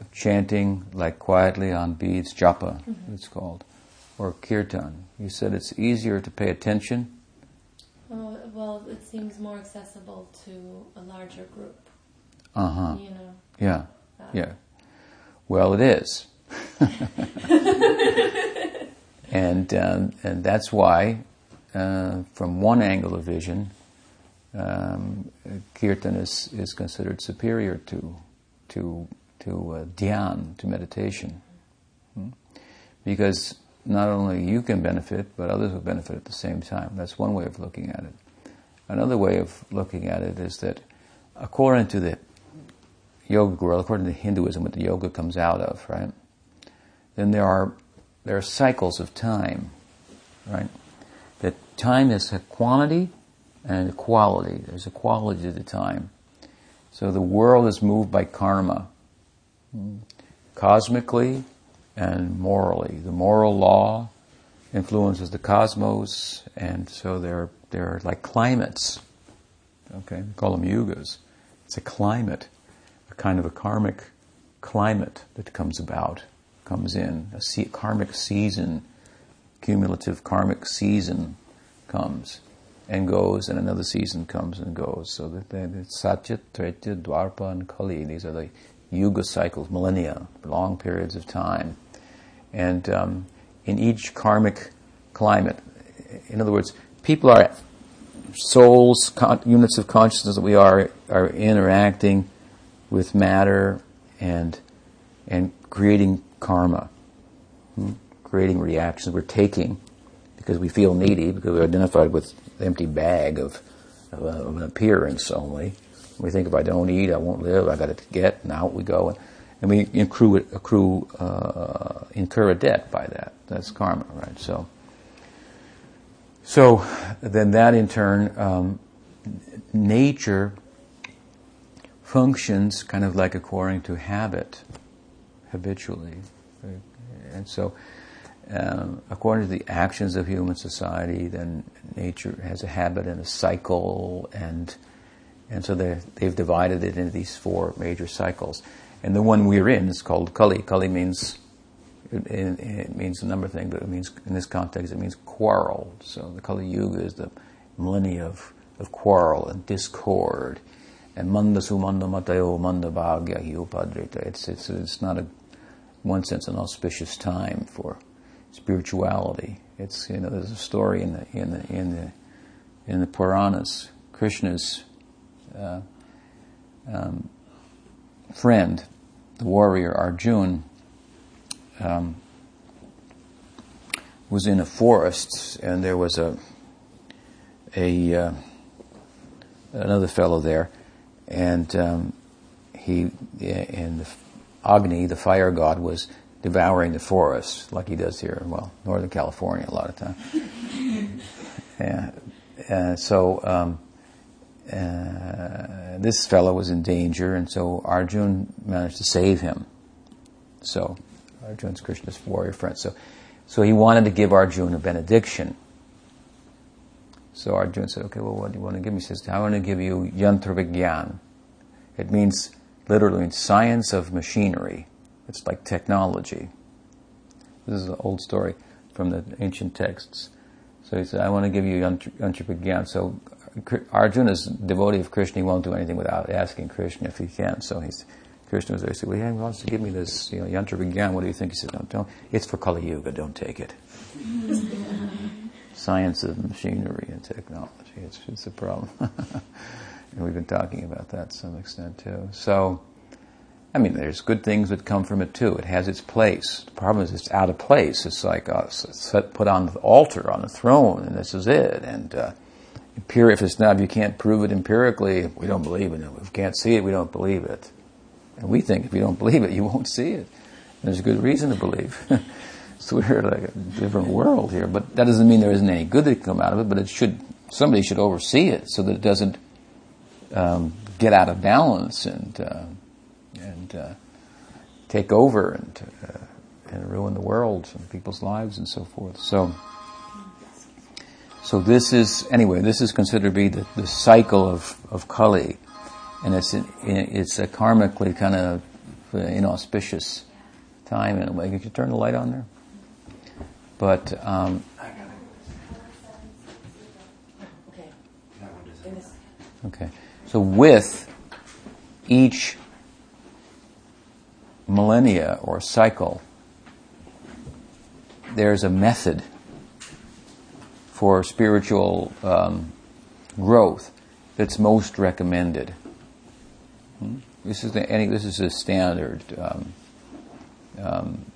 of chanting like quietly on beads, japa, mm-hmm. it's called, or kirtan, you said it's easier to pay attention. Oh, well, it seems more accessible to a larger group. Uh huh. You know. Yeah. Uh, yeah. Well, it is. [LAUGHS] [LAUGHS] and um, and that's why, uh, from one angle of vision, um, kirtan is, is considered superior to to to uh, dhyan, to meditation, hmm? because not only you can benefit, but others will benefit at the same time. That's one way of looking at it. Another way of looking at it is that, according to the yoga world, according to Hinduism, what the yoga comes out of, right? then there are there are cycles of time, right? That time is a quantity and a quality. There's a quality to the time. So the world is moved by karma, cosmically and morally. The moral law influences the cosmos, and so they're they're like climates. Okay, we call them yugas. It's a climate, a kind of a karmic climate that comes about comes in, a karmic season, cumulative karmic season comes and goes, and another season comes and goes. So that it's Satya, Treta, Dwapara, and Kali. These are the yuga cycles, millennia, long periods of time. And um, in each karmic climate, in other words, people are souls, con- units of consciousness that we are, are interacting with matter and and creating karma, hmm? Creating reactions. We're taking because we feel needy because we're identified with the empty bag of, of, a, of an appearance only. We think if I don't eat, I won't live. I got to get, and out we go, and, and we accrue accrue uh, incur a debt by that. That's karma, right? So. So then that in turn, um, nature functions kind of like according to habit, habitually. And so, um, according to the actions of human society, then nature has a habit and a cycle, and and so they've divided it into these four major cycles. And the one we're in is called Kali. Kali means it, it, it, means a number of things, but it means in this context it means quarrel. So the Kali Yuga is the millennia of, of quarrel and discord. And manda sumanda matayo manda bhagya upadrita. It's, it's, it's not a, one sense, an auspicious time for spirituality. It's, you know, there's a story in the, in the, in the, in the Puranas, Krishna's uh, um, friend, the warrior Arjun, um, was in a forest, and there was a a uh, another fellow there, and um, he and Agni, the fire god, was devouring the forest like he does here, well, Northern California a lot of time. [LAUGHS] yeah, and so um, uh, this fellow was in danger, and so Arjun managed to save him. So Arjun's Krishna's warrior friend. So, so he wanted to give Arjun a benediction. So Arjun said, okay, well, what do you want to give me? He says, I want to give you yantra vigyan. It means, literally means science of machinery. It's like technology. This is an old story from the ancient texts. So he said, I want to give you yantra, yantra. So Arjuna is devotee of Krishna. He won't do anything without asking Krishna if he can. So he's Krishna was there. He said, well, he wants to give me this, you know. What do you think? He said, no, don't. It's for Kali Yuga. Don't take it. [LAUGHS] Science of machinery and technology. It's, it's a problem. [LAUGHS] and we've been talking about that to some extent too. So, I mean, there's good things that come from it too. It has its place. The problem is it's out of place. It's like. It's put on the altar, on the throne, and this is it. And, uh, if it's not, if you can't prove it empirically, we don't believe in it. If we can't see it, we don't believe it. And we think if you don't believe it, you won't see it. And there's a good reason to believe. [LAUGHS] so we're like a different world here. But that doesn't mean there isn't any good that can come out of it, but it should, somebody should oversee it so that it doesn't um, get out of balance and, uh, and uh, take over and, uh, and ruin the world and people's lives and so forth. So, so this is, anyway, this is considered to be the, the cycle of, of Kali and it's it's a karmically kind of uh, inauspicious time in a way. Could you turn the light on there? But um, okay, so with each millennia or cycle, there's a method for spiritual um, growth that's most recommended. This is the, this is a standard um, um,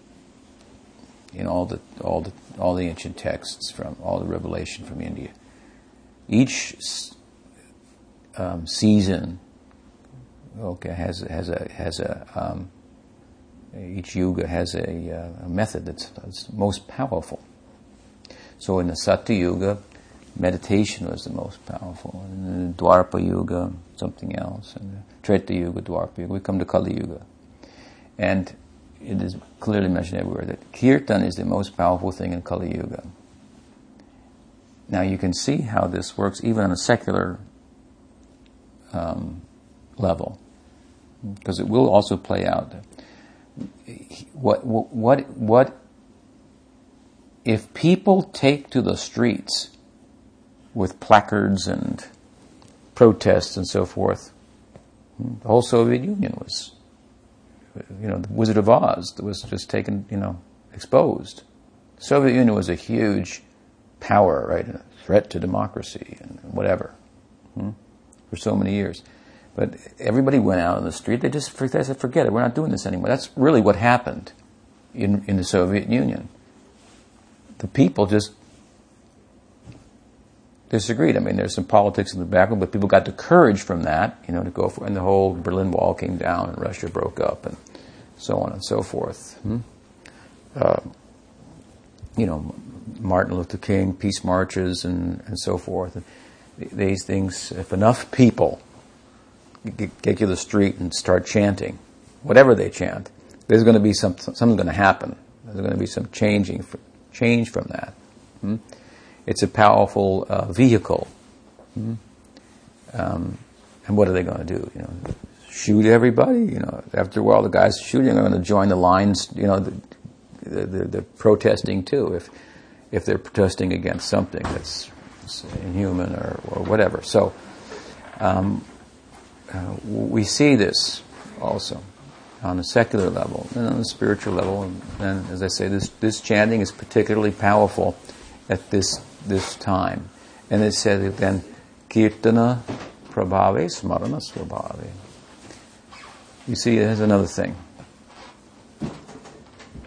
in all the all the all the ancient texts from all the revelation from India. Each um, season, okay, has has a has a um, each yuga has a, uh, a method that's, that's most powerful. So in the Satya Yuga, meditation was the most powerful. In the Dwapara Yuga, something else. And the Treta Yuga, Dwapara Yuga. We come to Kali Yuga. And it is clearly mentioned everywhere that kirtan is the most powerful thing in Kali Yuga. Now you can see how this works even on a secular um, level, because it will also play out. What, what, what, if people take to the streets with placards and protests and so forth. The whole Soviet Union was, you know, the Wizard of Oz was just taken, you know, exposed. The Soviet Union was a huge power, right? A threat to democracy and whatever hmm, for so many years. But everybody went out on the street. They just they said, forget it. We're not doing this anymore. That's really what happened in, in the Soviet Union. The people just disagreed. I mean, there's some politics in the background, but people got the courage from that, you know, to go for, and the whole Berlin Wall came down and Russia broke up and so on and so forth. Hmm? Uh, you know, Martin Luther King, peace marches and, and so forth. And These things, if enough people get you to the street and start chanting, whatever they chant, there's going to be some, something's going to happen. There's going to be some changing, change from that. Hmm? It's a powerful uh, vehicle. Hmm? Um, and what are they going to do? You know, shoot everybody? You know, after a while, the guys shooting are going to join the lines. You know, the, the, the, the protesting too. If if they're protesting against something that's inhuman or, or whatever. So um, uh, we see this also on a secular level and on a spiritual level. And, and as I say, this, this chanting is particularly powerful at this this time. And it said then, kirtana prabhave smarana swabhave. You see, there's another thing.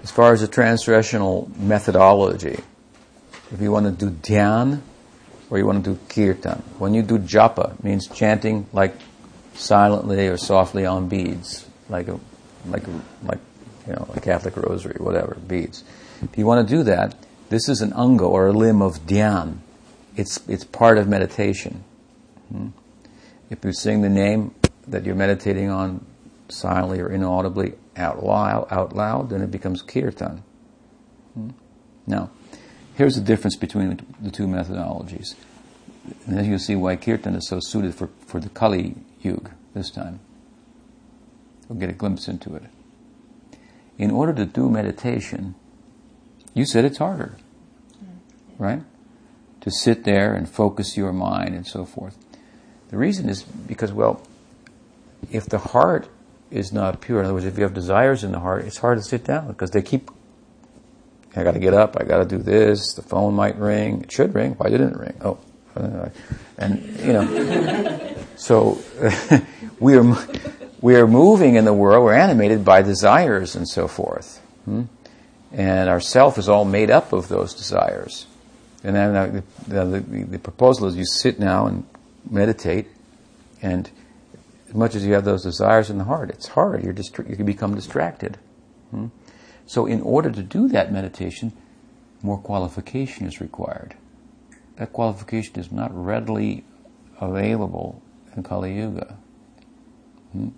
As far as the transrational methodology, if you want to do dhyan or you want to do kirtan, when you do japa, means chanting like silently or softly on beads, like a, like a, like you know, a Catholic rosary, whatever, beads. If you want to do that, this is an anga or a limb of dhyan. It's, it's part of meditation. Hmm? If you sing the name that you're meditating on silently or inaudibly out loud, out loud then it becomes kirtan. Hmm? Now, here's the difference between the two methodologies. And as you'll see why kirtan is so suited for, for the Kali This time. We'll get a glimpse into it. In order to do meditation, you said it's harder, right? To sit there and focus your mind and so forth. The reason is because, well, if the heart is not pure, in other words, if you have desires in the heart, it's hard to sit down because they keep, I gotta get up, I gotta do this, the phone might ring, it should ring, why didn't it ring? Oh, [LAUGHS] and, you know, so [LAUGHS] we are, we are moving in the world, we're animated by desires and so forth. Hmm? And our self is all made up of those desires. And then uh, the, the, the, proposal is you sit now and meditate, and as much as you have those desires in the heart, it's hard. You're distra- you can become distracted. Hmm? So, in order to do that meditation, more qualification is required. That qualification is not readily available in Kali Yuga, hmm?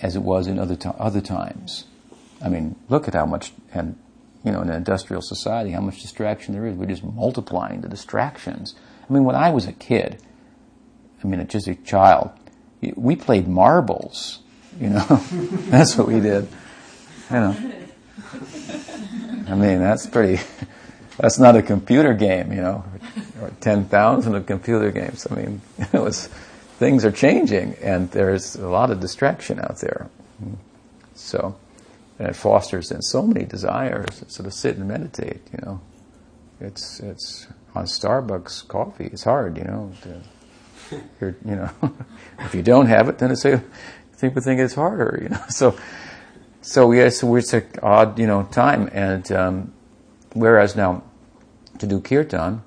as it was in other, to- other times. I mean, look at how much, and you know, in an industrial society, how much distraction there is. We're just multiplying the distractions. I mean, when I was a kid, I mean, just a child, we played marbles. You know, [LAUGHS] that's what we did. You know, I mean, that's pretty. [LAUGHS] That's not a computer game, you know, or ten thousand of computer games. I mean, [LAUGHS] it was things are changing, and there's a lot of distraction out there. So and it fosters in so many desires. To sit and meditate, you know, it's it's on Starbucks coffee. It's hard, you know. To, [LAUGHS] you know, [LAUGHS] if you don't have it, then it's a people think it's harder, you know. So, so yes, so it's an odd, you know, time. And um, whereas now, to do kirtan,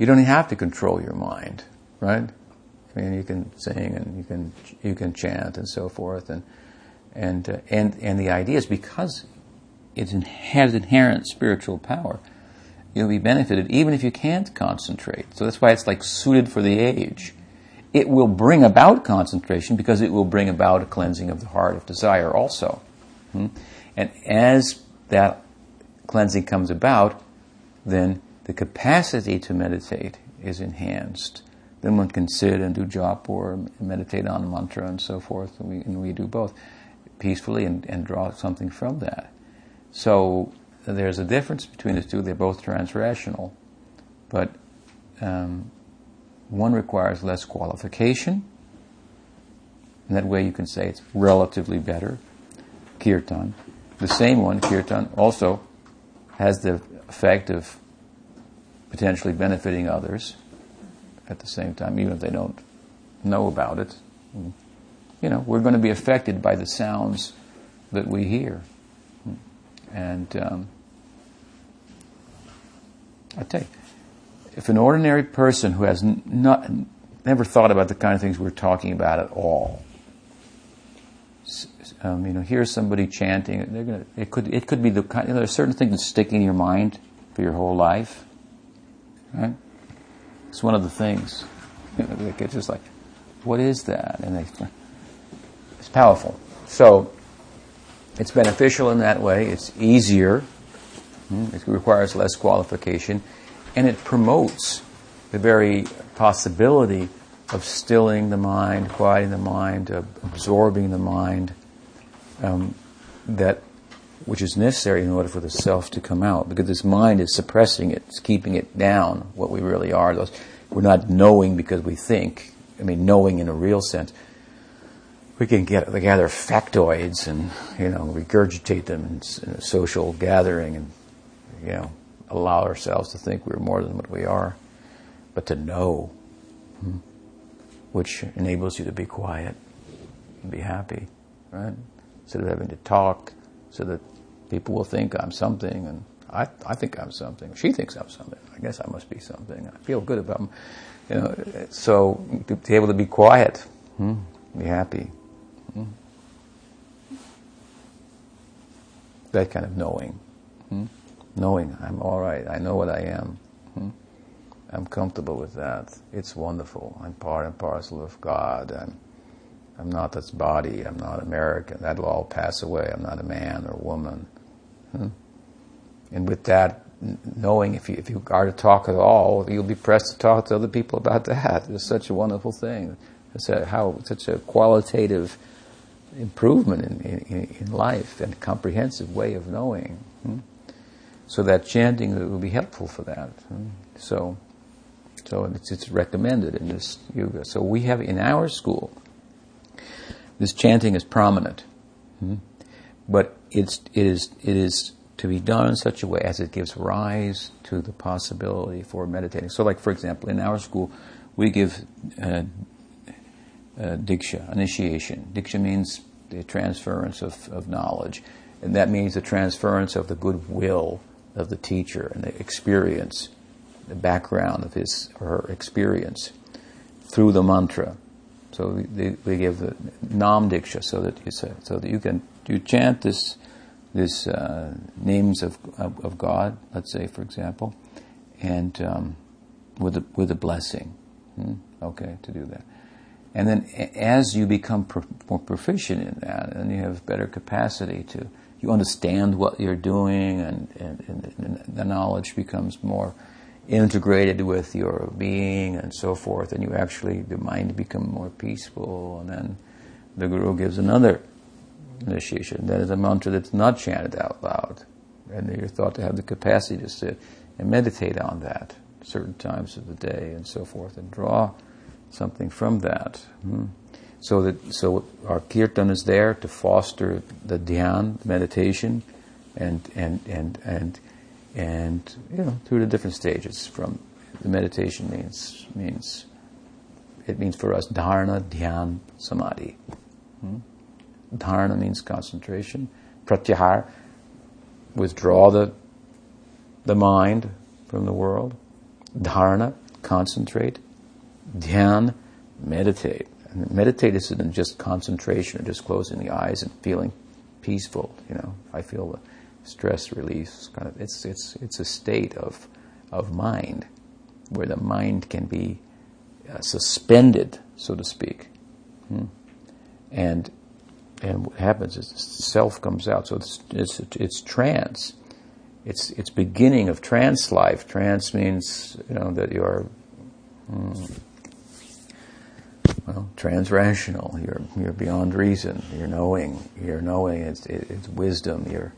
you don't have to control your mind, right? I mean, you can sing and you can you can chant and so forth, and and, uh, and, and the idea is because it has inherent spiritual power, you'll be benefited even if you can't concentrate. So that's why it's like suited for the age. It will bring about concentration because it will bring about a cleansing of the heart of desire also. Hmm? And as that cleansing comes about, then the capacity to meditate is enhanced. Then one can sit and do japa or meditate on mantra and so forth, and we, and we do both peacefully and, and draw something from that. So there's a difference between the two. They're both transrational, but um, one requires less qualification. And that way you can say it's relatively better. Kirtan. The same one, kirtan, also has the effect of potentially benefiting others at the same time, even if they don't know about it. You know, we're going to be affected by the sounds that we hear. And um, I tell you, if an ordinary person who has not, never thought about the kind of things we're talking about at all, um, you know, hears somebody chanting, they're gonna, it could it could be the kind. You know, there's certain things that stick in your mind for your whole life, right? It's one of the things. It's just like, what is that? And they, it's powerful. So it's beneficial in that way. It's easier. Hmm, it requires less qualification, and it promotes the very possibility of stilling the mind, quieting the mind, absorbing the mind, um, that which is necessary in order for the self to come out. Because this mind is suppressing it, it's keeping it down. What we really are, those we're not knowing because we think. I mean, knowing in a real sense. We can get gather factoids and you know regurgitate them in, in a social gathering and you know allow ourselves to think we're more than what we are, but to know. Hmm, which enables you to be quiet and be happy, right? Instead of having to talk so that people will think I'm something and I, I think I'm something. She thinks I'm something. I guess I must be something. I feel good about, them. you know. So to be able to be quiet, hmm, be happy. Hmm. That kind of knowing, hmm. knowing I'm all right. I know what I am. Hmm. I'm comfortable with that. It's wonderful. I'm part and parcel of God. I'm, I'm not this body. I'm not American. That'll all pass away. I'm not a man or woman. Hmm? And with that, knowing if you, if you are to talk at all, you'll be pressed to talk to other people about that. It's such a wonderful thing. It's a, how, such a qualitative improvement in, in, in life and comprehensive way of knowing. Hmm? So that chanting will be helpful for that. Hmm? So, so it's, it's recommended in this yoga. So we have in our school, this chanting is prominent, hmm? but it's it is it is to be done in such a way as it gives rise to the possibility for meditating. So, like for example, in our school, we give uh, uh, diksha, initiation. Diksha means the transference of, of knowledge, and that means the transference of the goodwill of the teacher and the experience the background of his or her experience through the mantra. So we give the nam diksha so that you say, so that you can you chant this this uh, names of, of, of God, let's say for example, and um, with a, with a blessing. Hmm? Okay, to do that. And then as you become pro- more proficient in that, and you have better capacity to, you understand what you're doing, and, and, and the knowledge becomes more integrated with your being and so forth, and you actually, the mind become more peaceful, and then the Guru gives another initiation. That is a mantra that's not chanted out loud, and you're thought to have the capacity to sit and meditate on that certain times of the day and so forth, and draw something from that. Hmm. So that so our kirtan is there to foster the dhyan meditation, and and and and and you know through the different stages from the meditation means means it means for us dharana dhyan samadhi. Hmm? dharana means concentration. Pratyahar withdraw the the mind from the world. Dharana concentrate. Dhyan meditate. And meditate isn't just concentration or just closing the eyes and feeling peaceful you know. I feel stress release kind of it's it's it's a state of of mind where the mind can be uh, suspended so to speak hmm? and and what happens is self comes out so it's it's it's trance it's it's beginning of trance life trance means you know that you're hmm, well, transrational. You're you're beyond reason. You're knowing. You're knowing. It's it's wisdom. You're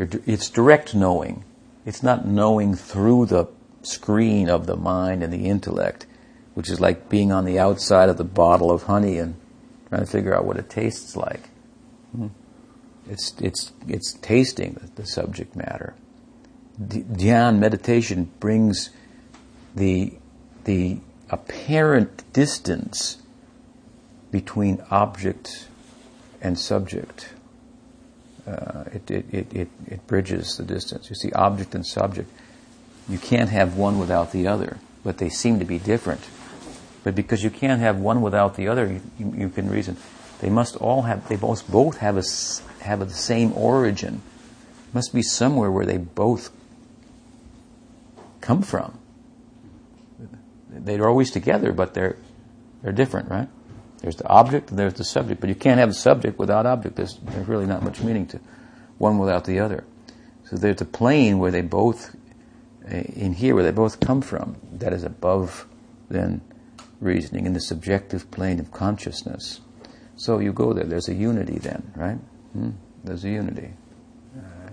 it's direct knowing. It's not knowing through the screen of the mind and the intellect, which is like being on the outside of the bottle of honey and trying to figure out what it tastes like. Hmm. It's, it's, it's tasting the, the subject matter. Dhyan meditation brings the, the apparent distance between object and subject. Uh, it, it, it, it, bridges the distance. You see, object and subject, you can't have one without the other, but they seem to be different. But because you can't have one without the other, you, you, you can reason they must all have, they both, both have, a, have a, the same origin. Must be somewhere where they both come from. They're always together, but they're, they're different, right? There's the object and there's the subject, but you can't have a subject without object. There's, there's really not much meaning to one without the other. So there's a plane where they both, eh, in here, where they both come from, that is above then reasoning, in the subjective plane of consciousness. So you go there, there's a unity then, right? Hmm? There's a unity. Uh,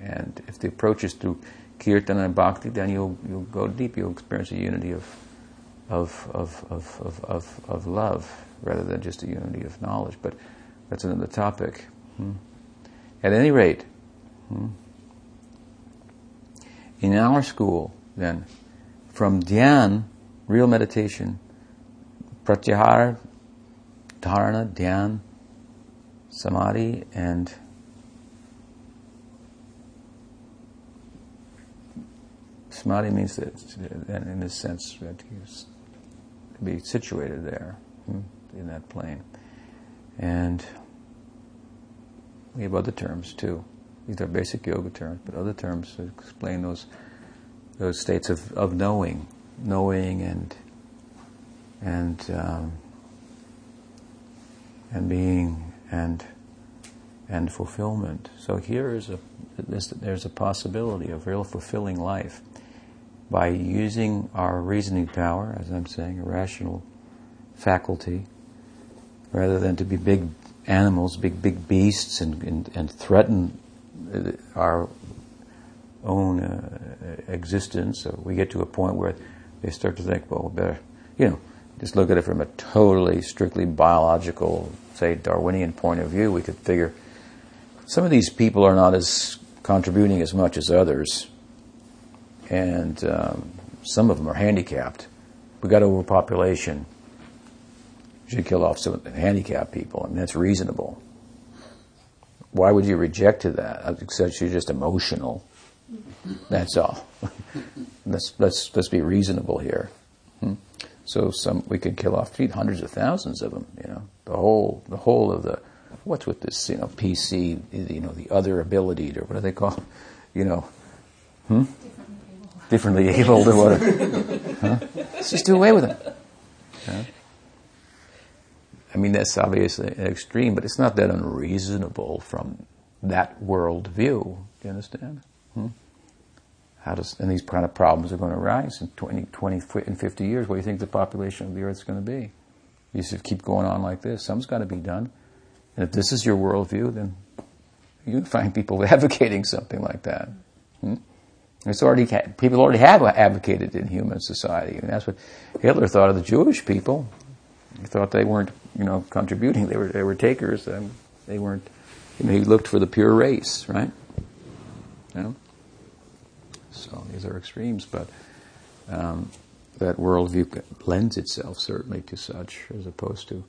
and if the approach is through kirtan and bhakti, then you'll, you'll go deep, you'll experience a unity of, of, of, of, of, of, of love rather than just a unity of knowledge. But that's another topic. Hmm. At any rate, hmm, in our school, then, from dhyan, real meditation, pratyahara, dharana, dhyan, samadhi, and samadhi means that, in this sense, to be situated there. Hmm in that plane. And we have other terms too. These are basic yoga terms, but other terms to explain those those states of, of knowing, knowing and and um, and being and and fulfillment. So here is a there's a possibility of real fulfilling life by using our reasoning power, as I'm saying, a rational faculty, rather than to be big animals, big, big beasts, and, and, and threaten our own uh, existence. So we get to a point where they start to think, well, we better, you know, just look at it from a totally, strictly biological, say, Darwinian point of view. We could figure some of these people are not as contributing as much as others, and um, some of them are handicapped. We got overpopulation should kill off some handicapped people. Mean, that's reasonable. Why would you reject to that? Except you're just emotional. That's all. [LAUGHS] let's let's let's be reasonable here. Hmm? So some we could kill off hundreds of thousands of them. You know, the whole the whole of the what's with this? You know, PC. You know, the other ability or what do they call? You know, hmm? Differently able or whatever. [LAUGHS] huh? Let's just do away with them. Huh? I mean, that's obviously an extreme, but it's not that unreasonable from that world view. Do you understand? Hmm? How does, and these kind of problems are going to arise in 20, 20 and 50 years. What do you think the population of the earth is going to be? You should keep going on like this. Something's got to be done. And if this is your worldview, then you find people [LAUGHS] advocating something like that. Hmm? It's already people already have advocated in human society, and that's what Hitler thought of the Jewish people. He thought they weren't, you know, contributing. They were they were takers. And they weren't. You know, he looked for the pure race, right? You know? So these are extremes, but um, that worldview lends itself certainly to such, as opposed to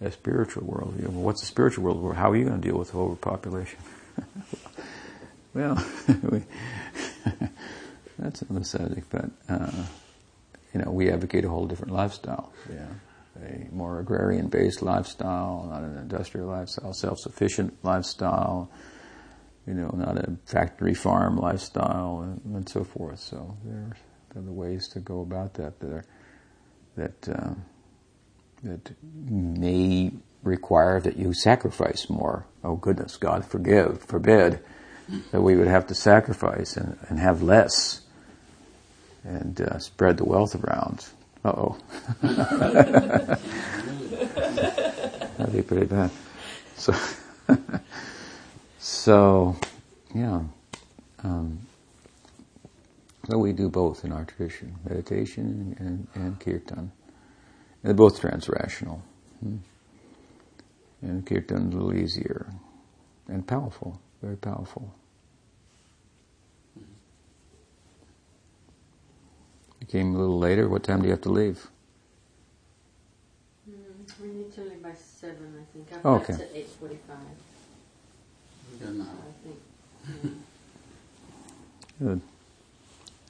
a spiritual worldview. Well, what's a spiritual worldview? How are you going to deal with overpopulation? [LAUGHS] well, [LAUGHS] [LAUGHS] that's another subject, but uh, you know, we advocate a whole different lifestyle. Yeah a more agrarian based lifestyle, not an industrial lifestyle, self sufficient lifestyle, you know, not a factory farm lifestyle, and, and so forth. So there, are the ways to go about that that are, that um, that may require that you sacrifice more. Oh goodness, God forgive, forbid that we would have to sacrifice and, and have less and uh, spread the wealth around. Uh oh. [LAUGHS] That'd be pretty bad. So, [LAUGHS] so yeah. Um, so we do both in our tradition, meditation and, and kirtan. And they're both transrational. Hmm. And kirtan a little easier and powerful, very powerful. Came a little later. What time do you have to leave? Mm, we need to leave by by seven, I think. I've Okay. got to eight forty-five. Doesn't matter. I think. Yeah. [LAUGHS] Good.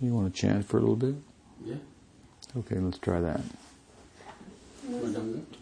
You want to chant for a little bit? Yeah. Okay, let's try that. Wanna do it?